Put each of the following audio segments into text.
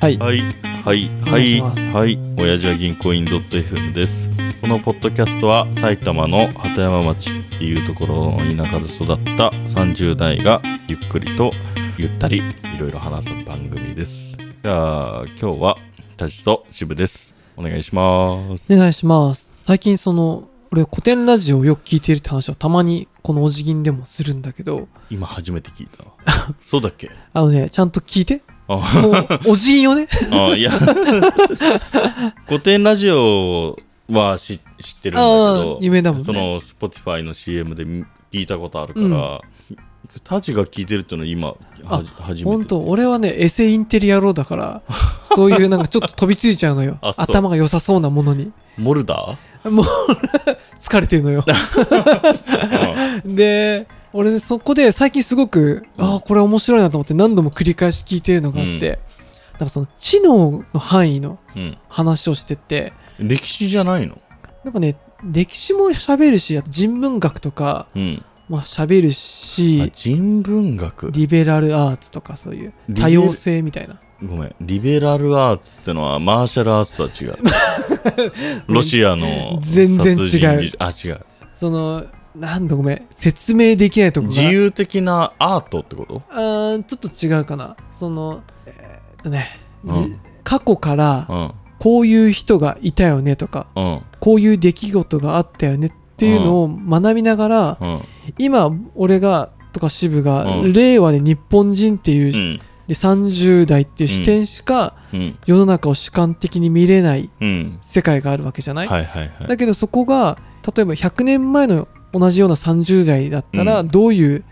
はい。はい、はい、おはい、はい、親父は銀行員 .fm です。このポッドキャストは埼玉の鳩山町っていうところの田舎で育った30代がゆっくりとゆったりいろいろ話す番組です。じゃあ、今日はタジと渋です。お願いします。お願いします。最近その、俺古典ラジオをよく聞いているって話をたまにこのお辞儀でもするんだけど、今初めて聞いたわ。そうだっけ？あのね、ちゃんと聞いて。お辞儀をね。あ、いや。古典ラジオは知知ってるんだけあどあ、有名だもんねその Spotify の CM で見聞いたことあるから、うんタジが聞いてるっていうのは今はじ初めてほんと、俺はね、エセインテリ野郎だから、そういうなんかちょっと飛びついちゃうのよ 頭が良さそうなものに。モルダー？もう、疲れてるのよ。で、俺そこで最近すごく、ああ、これ面白いなと思って何度も繰り返し聞いてるのがあって、なんかその知能の範囲のうん。話をしてて、歴史じゃないの？なんかね、歴史も喋るし、あと人文学とか、うん。まあ喋るあし、人文学？リベラルアーツとかそういう多様性みたいな。ごめん。リベラルアーツってのはマーシャルアーツとは違う。ロシアの全然違う。あ違う。その、なんだごめん、説明できないとこが。自由的なアートってこと？あーちょっと違うかな。その、えーっとね、うん。じ過去からうん。こういう人がいたよねとか、うん。こういう出来事があったよねっていうのを学びながら、うん。今、俺が、とか渋が、うん。令和で日本人っていう、うん。で30代っていう視点しかうん。世の中を主観的に見れないうん。世界があるわけじゃない？だけどそこが例えば100年前の同じような30代だったら、うん。どういう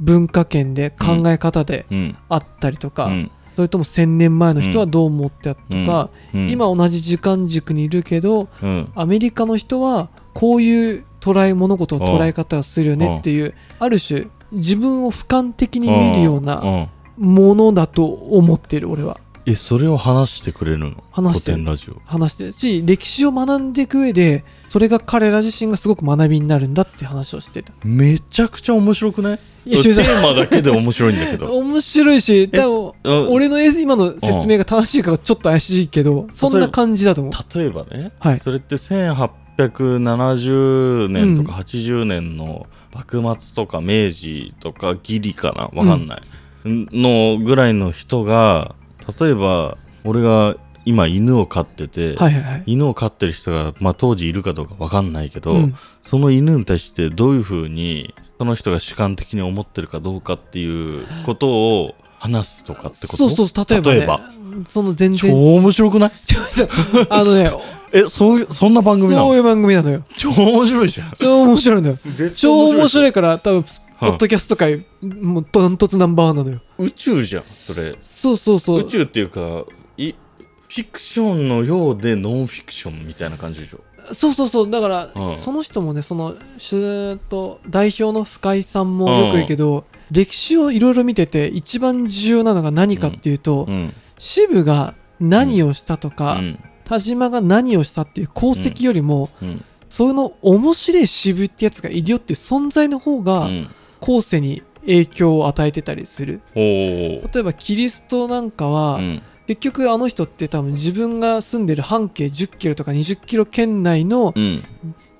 文化圏で考え方でうん。あったりとか、うん。それとも1000年前の人はどう思ってたとか、うん。今同じ時間軸にいるけどうん。アメリカの人はこういう捉え物事を捉え方をするよねっていうある種自分を俯瞰的に見るようなうん。ものだと思ってる俺はえそれを話してくれるの？話して。る古典ラジオ。話してるし歴史を学んでいく上でそれが彼ら自身がすごく学びになるんだって話をしてた。めちゃくちゃ面白くない？いやテーマだけで面白いんだけど。面白いし多分うん俺の今の説明が正しいかはちょっと怪しいけどそんな感じだと思う。例えばね、はい。それって1870年とか80年の幕末とか明治とかギリかな？わかんない、のぐらいの人が例えば俺が今犬を飼ってて、はいはいはい。犬を飼ってる人が、まあ、当時いるかどうかわかんないけど、うん。その犬に対してどういうふうにその人が主観的に思ってるかどうかっていうことを話すとかってこと？そうそう例えば,、ね、例えば。その全超然面白くない？あのね えそういうそんな番組なの？そういう番組なのよ。超面白いじゃん。超面白いのよ。超面白いいから多分ポッドキャスト界もうダントツナンバーワンなのよ。宇宙じゃんそれ。そうそうそう。宇宙っていうかいフィクションのようでノンフィクションみたいな感じでしょ？そうそうそう。だから、うんその人もねそのしゅと代表の深井さんもよく言うけど、歴史をいろいろ見てて一番重要なのが何かっていうと、うん。渋が何をしたとか、うん。田島が何をしたっていう功績よりも、うん。そういうの面白い渋ってやつがいるよっていう存在の方が、うん後世に影響を与えてたりする。例えばキリストなんかは、うん。結局あの人って多分自分が住んでる半径10キロとか20キロ圏内のうん。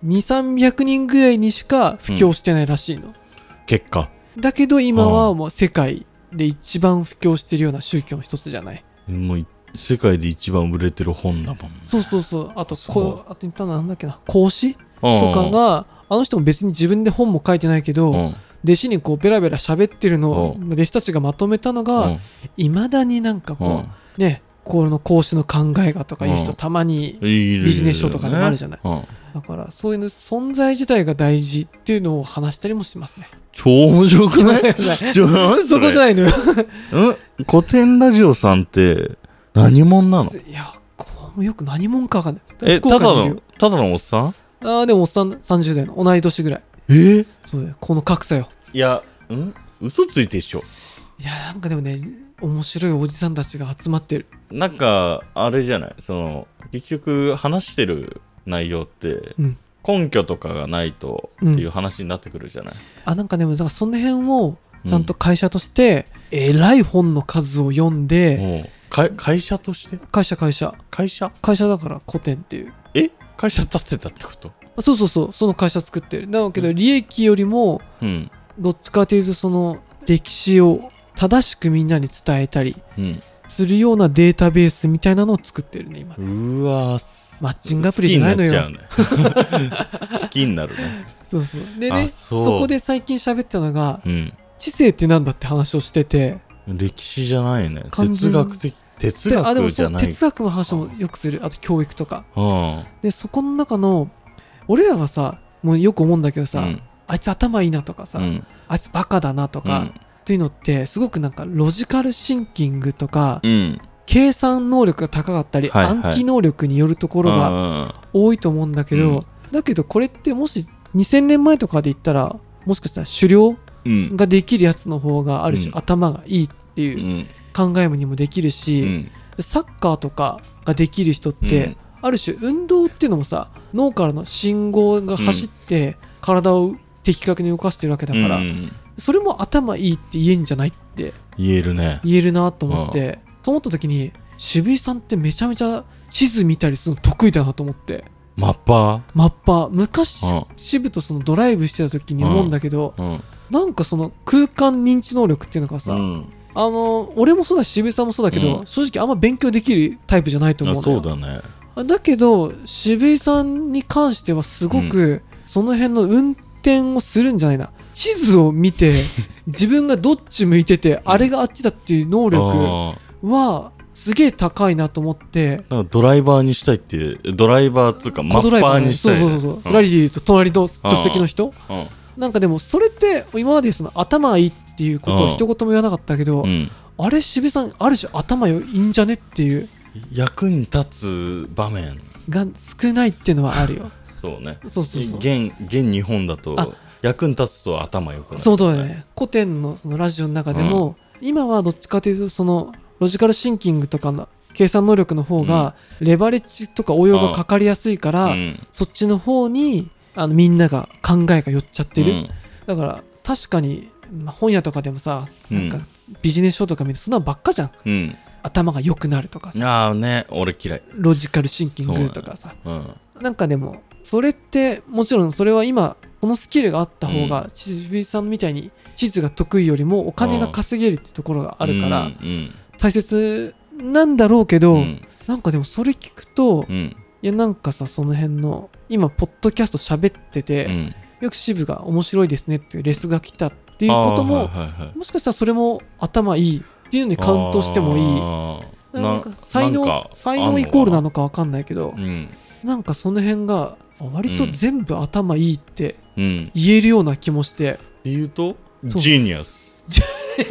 2300人ぐらいにしか布教してないらしいの、結果。だけど今はもう世界で一番布教してるような宗教の一つじゃない。もうい世界で一番売れてる本だもんそうそうそう。あとそうこうあと言ったのはなんだっけな。孔子ととかがあの人も別に自分で本も書いてないけど、うん弟子にこうベラベラ喋ってるのをう弟子たちがまとめたのうがん。いま、未だになんかこう、うん。ねこの孔子の考えがとかいう人うん。たまにビビジネス書とかでもあるじゃない。うん、だからそういうの存在自体が大事っていうのを話したりもしますね。超面白くない？そこじゃいないのよ。うん？古典ラジオさんって何者なの？いやこうもよく何者かわかんない。え福ただのただのおっさん？ああでもおっさん30代の同い年ぐらいえ？そうこの格差よ。いやん？嘘ついてっしょ。いやなんかでもね面白いおじさんたちが集まってる。なんかあれじゃない？その結局話してる内容ってうん。根拠とかがないとっていう話になってくるじゃない、あなんかでもだからその辺をちゃんと会社として、えらい本の数を読んで、会社として？会社会社。会社？会社だから古典っていう。え？会社立ってたってこと？あそうそうそうその会社作ってる。だけど利益よりもうん。どっちかというとその歴史を正しくみんなに伝えたりうん。するようなデータベースみたいなのを作ってるね今。うわーマッチングアプリじゃないのよ。ね。好きになるね。そうそう。でねあそこで最近喋ったのがうん。知性ってなんだって話をしてて。歴史じゃないね。哲学的哲であでも学じゃない。その哲学の話もよくする。あと教育とか。うん。でそこの中の俺らがさもうよく思うんだけどさ、うん。あいつ頭いいなとかさ、うん。あいつバカだなとか、っていうのってすごくなんかロジカルシンキングとか、うん。計算能力が高かったり、はいはい。暗記能力によるところがが多いと思うんだけど、うん。だけどこれってもし2000年前とかで言ったらもしかしたら狩猟うん。ができるやつの方がある種、うん。頭がいいってういうん。考えにもできるうし、んサッカーとかができる人って、うんある種運動っていうのもさ脳からの信号が走って体を的確に動かしてるわけだから、うんそれも頭いいって言えんじゃないって言えるね。言えるなと思って、そう思った時に渋井さんってめちゃめちゃ地図見たりするの得意だなと思って。マッパマッパー。昔、うん。渋とそのドライブしてた時に思うんだけど、ーうん。なんかその空間認知能力っていうのがさ、うん。あの俺もそうだし渋井さんもそうだけど、うん。正直あんま勉強できるタイプじゃないと思うあのよ。そうだねだけど渋井さんに関してはすごくその辺の運転をするんじゃないな。地図を見て 自分がどっち向いててあれがあっちだっていう能力はすげえ高いなと思って。ドライバーにしたいってドライバーっつうかマッパーコドライバーね。にしたいそうそうそうそう、ん。ラリーで言うと隣の助手席の人？うん。なんかでもそれって今までその頭いいっていうことを一言も言わなかったけど、うん。あれ渋井さんある種頭よいいんじゃねっていう役に立つ場面。が少ないっていうのはあるよ。そうね。そうそうそう。現現日本だとあ役に立つと頭良くなるそうだよね。古典のそのラジオの中でも、今はどっちかというとそのロジカルシンキングとかの計算能力の方がレバレッジとか応用がかかりやすいから、うん。そっちの方にあのみんなが考えが寄っちゃってる、うん。だから確かに、まあ、本屋とかでもさうん。なんかビジネス書とか見るとそんなのばっかじゃん。うん頭が良くなるとかさ。ああね俺嫌い。ロジカルシンキングとかさ。うん。なんかでもそれってもちろんそれは今このスキルがあった方が渋井さんみたいに地図が得意よりもお金が稼げるってところがあるからうん大切なんだろうけど、うん。なんかでもそれ聞くと、いうん。やなんかさその辺の今ポッドキャスト喋ってて、うん。よく渋が面白いですねっていうレスが来たっていうことも、はいはいはい。もしかしたらそれも頭いいっていうのにカウントしてもいい。なんか才能才能イコールなののかわかんないけどうん。なんかその辺が割と全部頭いいってうん。言えるような気もして、っていうと genius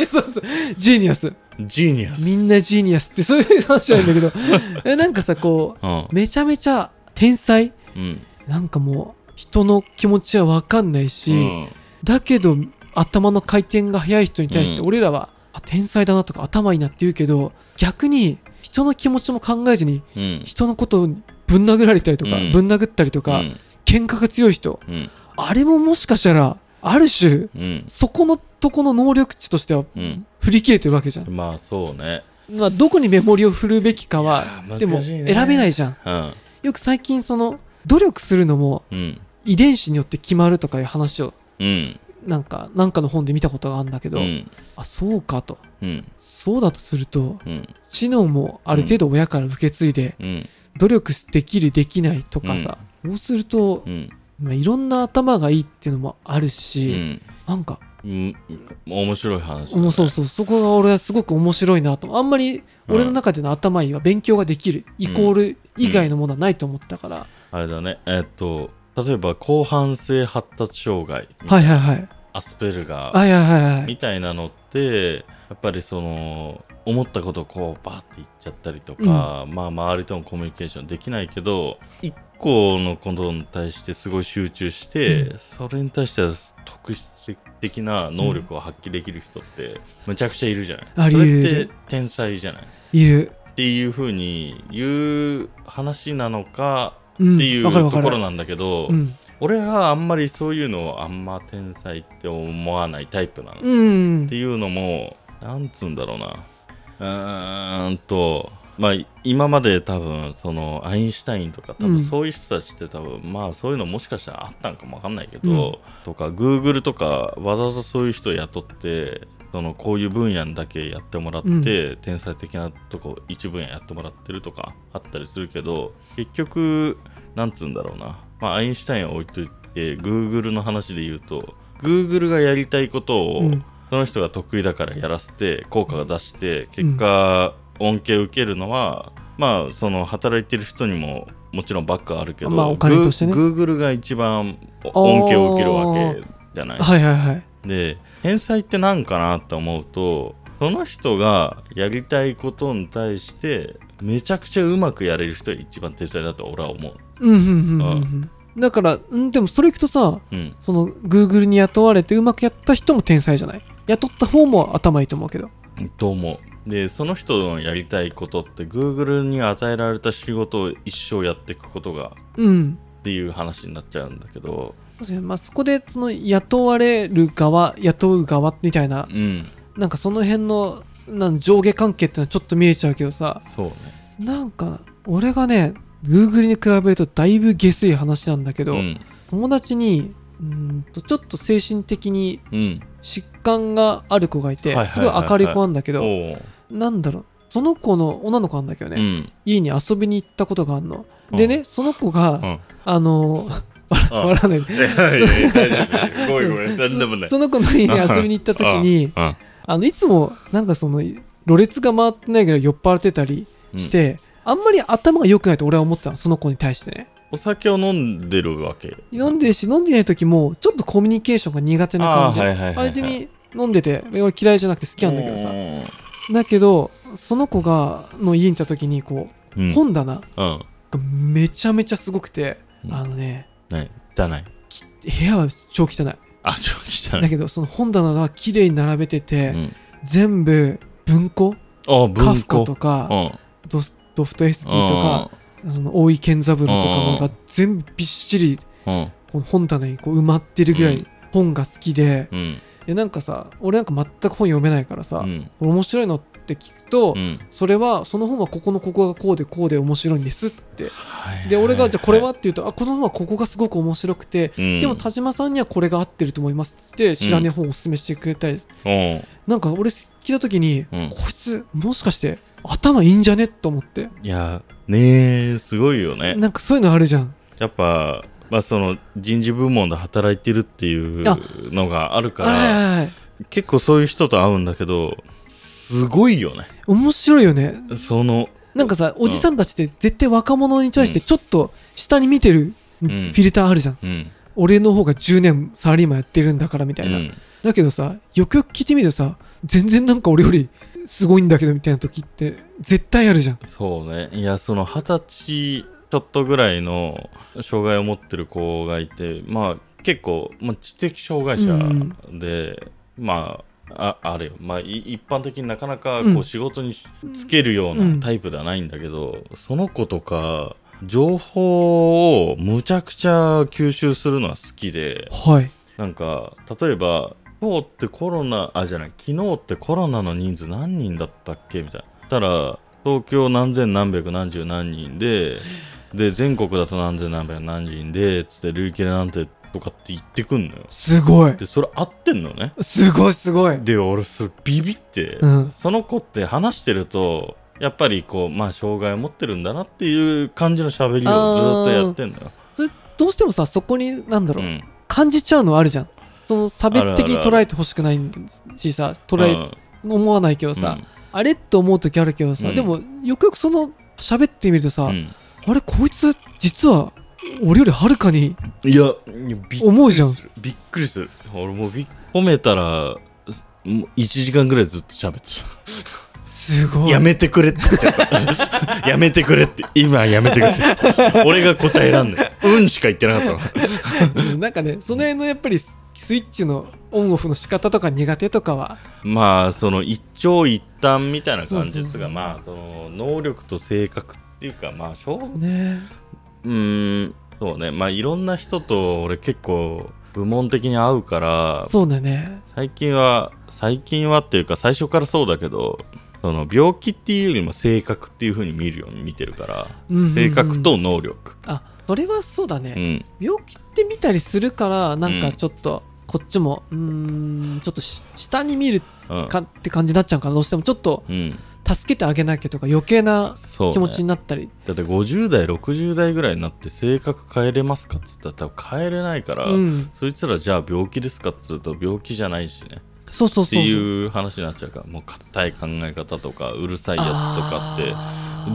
そうそう。 genius genius みんなジーニアスってそういう話なんだけど。えなんかさこうん。うめちゃめちゃ天才。うん。なんかもう人の気持ちは分かんないし、うん。だけど頭の回転が速い人に対してうん。俺らは、あ天才だなとか頭いいなって言うけど逆に人の気持ちも考えずにうん。人のことをぶん殴られたりとか、うん。ぶん殴ったりとか、うん。喧嘩が強い人うん。あれももしかしたらある種うん。そこのとこの能力値としてはうん。振り切れてるわけじゃん、まあそうね。まあ、どこにメモリを振るべきかはいやーでも選べないじゃん。うん。よく最近その努力するのもうん。遺伝子によって決まるとかいう話をうんなんかなんかの本で見たことがあるんだけど、うん。あそうかと。うん。そうだとするとうん。知能もある程度親から受け継いでうん。努力できるできないとかさ、そうすると、うん。まあ、いろんな頭がいいっていうのもあるうし、ん。なんかうん。面白い話だね。もうそうそう。そこが俺はすごく面白いなと。あんまり俺の中での頭いいは勉強ができる、イコール以外のものはないと思ってたから、あれだね。えっと例えば広汎性発達障害はいはいはいアスペルガーみたいなのってやっぱりその思ったことをこうバーって言っちゃったりとか、まあ周りとのコミュニケーションできないけど一個のことに対してすごい集中して、うそれに対しては特質的な能力を発揮できる人ってむちゃくちゃいるじゃない、あそれって天才じゃない。っいる、ていうふうに言う話なのかうん、っていうところなんだけど、うん、俺はあんまりそういうのをあんま天才って思わないタイプなの。うん。っていうのもなんつうんだろうな。うんとまあ今まで多分そのアインシュタインとか多うん。分そういう人たちって多分、まあそういうのもしかしたらあったんかもわかんないけど、うん。とかグーグルとかわざわざそういう人を雇ってそのこういう分野だけやってもらって、うん。天才的なとこ一分野やってもらってるとかあったりするけど結局なんつうんだろうな、まあ、アインシュタインは置いといてグーグルの話で言うとグーグルがやりたいことを、うん。その人が得意だからやらせて効果が出して結果、恩恵を受けるのはまあその働いてる人にももちろんバックはあるけど、まあお金としてね。グーグルが一番恩恵を受けるわけじゃない。はいはいはい。で天才って何かなって思うとその人がやりたいことに対してめちゃくちゃうまくやれる人が一番天才だと俺は思う。うんうんうんうんうん。だからんでもそれいくとさうん、その Google に雇われてうまくやった人も天才じゃない？雇った方も頭いいと思うけど。と思う。でその人のやりたいことって Google に与えられた仕事を一生やっていくことがうん。っていう話になっちゃうんだけど、確かにまあそこでその雇われる側雇う側みたいなうん、なんかその辺のなん上下関係ってのはちょっと見えちゃうけどさ。そうね。なんか俺がね Google に比べるとだいぶ下水話なんだけど、うん、友達にうーんとちょっと精神的にうん、疾患がある子がいてはいはいすごい明るい子なんだけど、おう。なんだろう。その子の女の子なんだけどね、うん、家に遊びに行ったことがあるの、うん。でねその子が、うん、あの 笑あ笑わないで。いやいやいや大丈夫。ごめんごめん、なんでもない。そ の子の家に遊びに行った時にうん、あのいつもなんかそのろれつが回ってないぐらい酔っ払ってたりうん。して、あんまり頭が良くないと俺は思ってたのその子に対して。ねお酒を飲んでるわけ？飲んでるし飲んでない時もちょっとコミュニケーションが苦手な感じ。あーはいに飲んでて俺嫌いじゃなくて好きなんだけどさ。うだけどその子がの家に行った時にこう、ん、本棚うん、がめちゃめちゃすごくて、うん。あのねない、だない。部屋は超汚いあ、ちょ、汚い。だけどその本棚が綺麗に並べてて、うん、全部文庫？あ、カフカ。とか、うん、ドスドフトエスキーとか、その大井健三郎とかのが全部びっしりうん、うん、この本棚にこう埋まってるぐらうい本が好きで、うん、でなんかさ俺なんか全く本読めないからさ、面白いのって聞くと、うん。それはその本はここのここがこうでこうで面白いんですって。はい。で俺がじゃあこれはって言うとあこの本はここがすごく面白くて、うん、でも田島さんにはこれが合ってると思いますって知らねえ本をおすすめしてくれたり、う。ん、なんか俺聞いた時に、うん。こいつもしかして頭いいんじゃねと思って。いや、ねえ、すごいよね。なんかそういうのあるじゃん。やっぱ、まあ、その人事部門で働いてるっていうあのがあるから、はい。結構そういう人と会うんだけど、すごいよね。面白いよね。その、なんかさおじさんたちって絶対若者に対してちょっと下に見てるフん。ィルターあるじゃん、うん、俺の方が10年サラリーマンやってるんだからみたいな、うん。だけどさよくよく聞いてみるとさ全然なんか俺よりすごいんだけどみたいな時って絶対あるじゃん。そうね。いや、その二十歳ちょっとぐらいの障害を持ってる子がいて、まあ結構、まあ、知的障害者で、まあ、ああれよ、まあ、い一般的になかなかうん。こう仕事につけるようなタイプではないんだけど、その子とか、情報をむちゃくちゃ吸収するのは好きで、はい。なんか、例えば、今日ってコロナ、あ、じゃない、昨日ってコロナの人数何人だったっけ？みたいな。たら、東京何千何百何十何人で、で、全国だと何千何百何人で、つって累計なんてとかって言ってくんのよ。すごい。で、それ合ってんのね。すごいすごい。で、俺、それビビって、うん。その子って話してると、やっぱりこう、まあ、障害を持ってるんだなっていう感じの喋りをずっとやってんのよ。どうしてもさそこになんだろう、うん。感じちゃうのあるじゃん。その差別的に捉えてほしくないしさ捉え、うん。思わないけどさ、うん。あれって思う時あるけどさ、うん。でもよくよくその喋ってみるとさ、うん。あれこいつ実は俺よりはるかにいや、思うじゃんびっくりする。俺もうびっ褒めたら、すもう1時間ぐらいずっと喋ってた。すごいやめてくれって言っちゃった。やめてくれって。今やめてくれ。俺が答えらんねん。うんしか言ってなかったわ。う んなんかねその辺のやっぱりススイッチのオンオフの仕方とか苦手とかは？まあ、その一長一短みたいな感じですが、まあ、その能力と性格っていうか、まあ、しょうねうーん、そうね。まあ、いろんな人と俺結構部門的に会うから、そうだね最近は最近はっていうか最初からそうだけどその病気っていうよりも性格っていう風に見るように見てるから、うんうんうん性格と能力。あそれはそうだね、うん。病気って見たりするからなんうんかちょっとこっちもうーんちょっとし下に見るうん。かって感じになっちゃうからどうしてもちょっとうん。助けてあげなきゃとか余計な。気持ちになったりだって50代、60代ぐらいになって性格変えれますかっつったら多分変えれないから、うんそいつらじゃあ病気ですかっつうと病気じゃないしね。そうそうそうっていう話になっちゃうから、もう硬い考え方とか、うるさいやつとかって、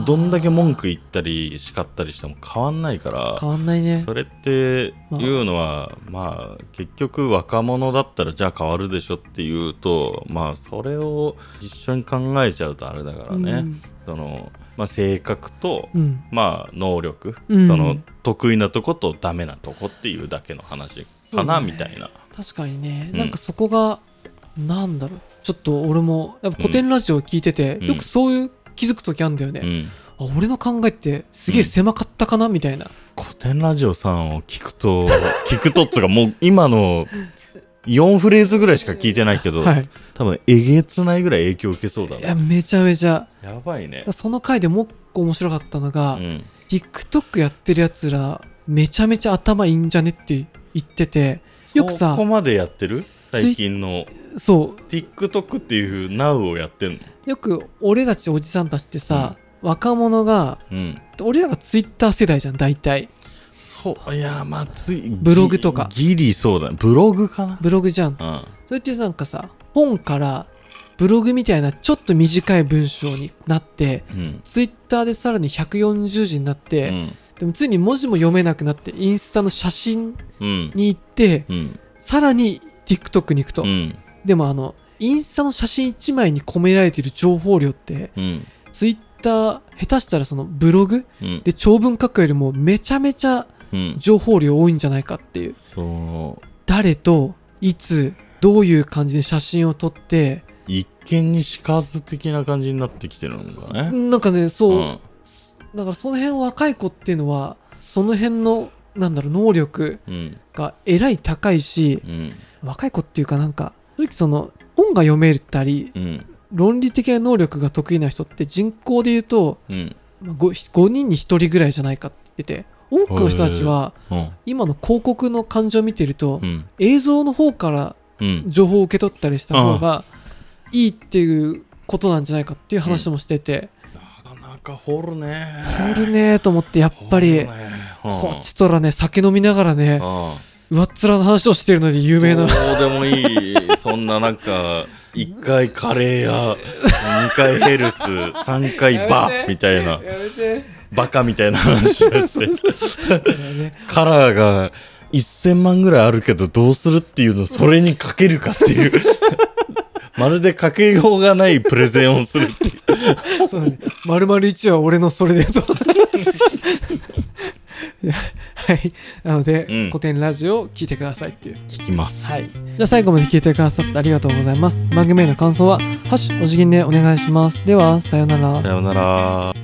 どんだけ文句言ったり叱ったりしても変わんないから、変わんないね。それっていうのは、まあ、結局若者だったらじゃあ変わるでしょっていうと、まあ、それを一緒に考えちゃうとあれだからね、うん。そのまあ、性格と、うん。まあ、能力、うん。その得意なとことダメなとこっていうだけの話かな、ねみたいな。確かにね、うん。なんかそこがなんだろう。ちょっと俺もやっぱ古典ラジオを聞いてて、うん。よくそういう気づく時あるんだよね、うんあ俺の考えってすげえ狭かったかな、みたいな古典ラジオさんを聞くと、聞くとっつうか、もう今の4フレーズぐらいしか聞いてないけど、はい多分えげつないぐらい影響受けそうだいやな。めちゃめちゃやばいね。その回でもう一個面白かったのが、うん。TikTok やってるやつらめちゃめちゃ頭いいんじゃねって言っててよくさそこまでやってる？最近のそう TikTok っていう Now をやってるの？よく俺たちおじさんたちってさ、若者がうん。俺らが Twitter 世代じゃん大体そう、いや、まあ、つい、ブログとかギギリそうだね。ブログかな？ブログじゃんうん。それってなんかさ本からブログみたいなちょっと短い文章になってうん。ツイッターでさらに140字になって、うん。でもついに文字も読めなくなってインスタの写真うん。に行ってうん。さらに TikTok に行くと、うん。でもあのインスタの写真1枚に込められている情報量ってうん。ツイッター下手したらそのブログうん。で長文書くよりもめちゃめちゃうん。情報量多いんじゃないかっていうそう。誰といつどういう感じで写真を撮って一見にしかず的な感じになってきてるのかね。なんかねそう、ん。だからその辺若い子っていうのはその辺のなんだろう能力うん。がえらい高いしうん。若い子っていうかなんか正直その本が読めたりうん。論理的な能力が得意な人って人口で言うとうん。まあ 5, 5人に1人ぐらいじゃないかって言ってて多くの人たちはうん。今の広告の感情を見てるとうん。映像の方からうん。情報を受け取ったりした方がいいっていうことなんじゃないかっていう話もしてて、なかなか掘るね。あるねーと思ってやっぱり、こっちとらね酒飲みながらねうん。上っ面の話をしてるので有名などうでもいい。そんななんか、1回カレー屋、2回ヘルス、3回バーみたいな、バカみたいな話をして、ねカラーが1000万ぐらいあるけどどうするっていうのそれにかけるかっていう。まるでかけようがないプレゼンをするっていう。そうだね丸々1は俺のそれでとはいなので、うん古典ラジオを聞いてくださいっていう聞きます。はい。じゃあ最後まで聞いてくださってありがとうございます。番組への感想は、ハッシュお辞儀でお願いします。では、さようならさ。ようなら。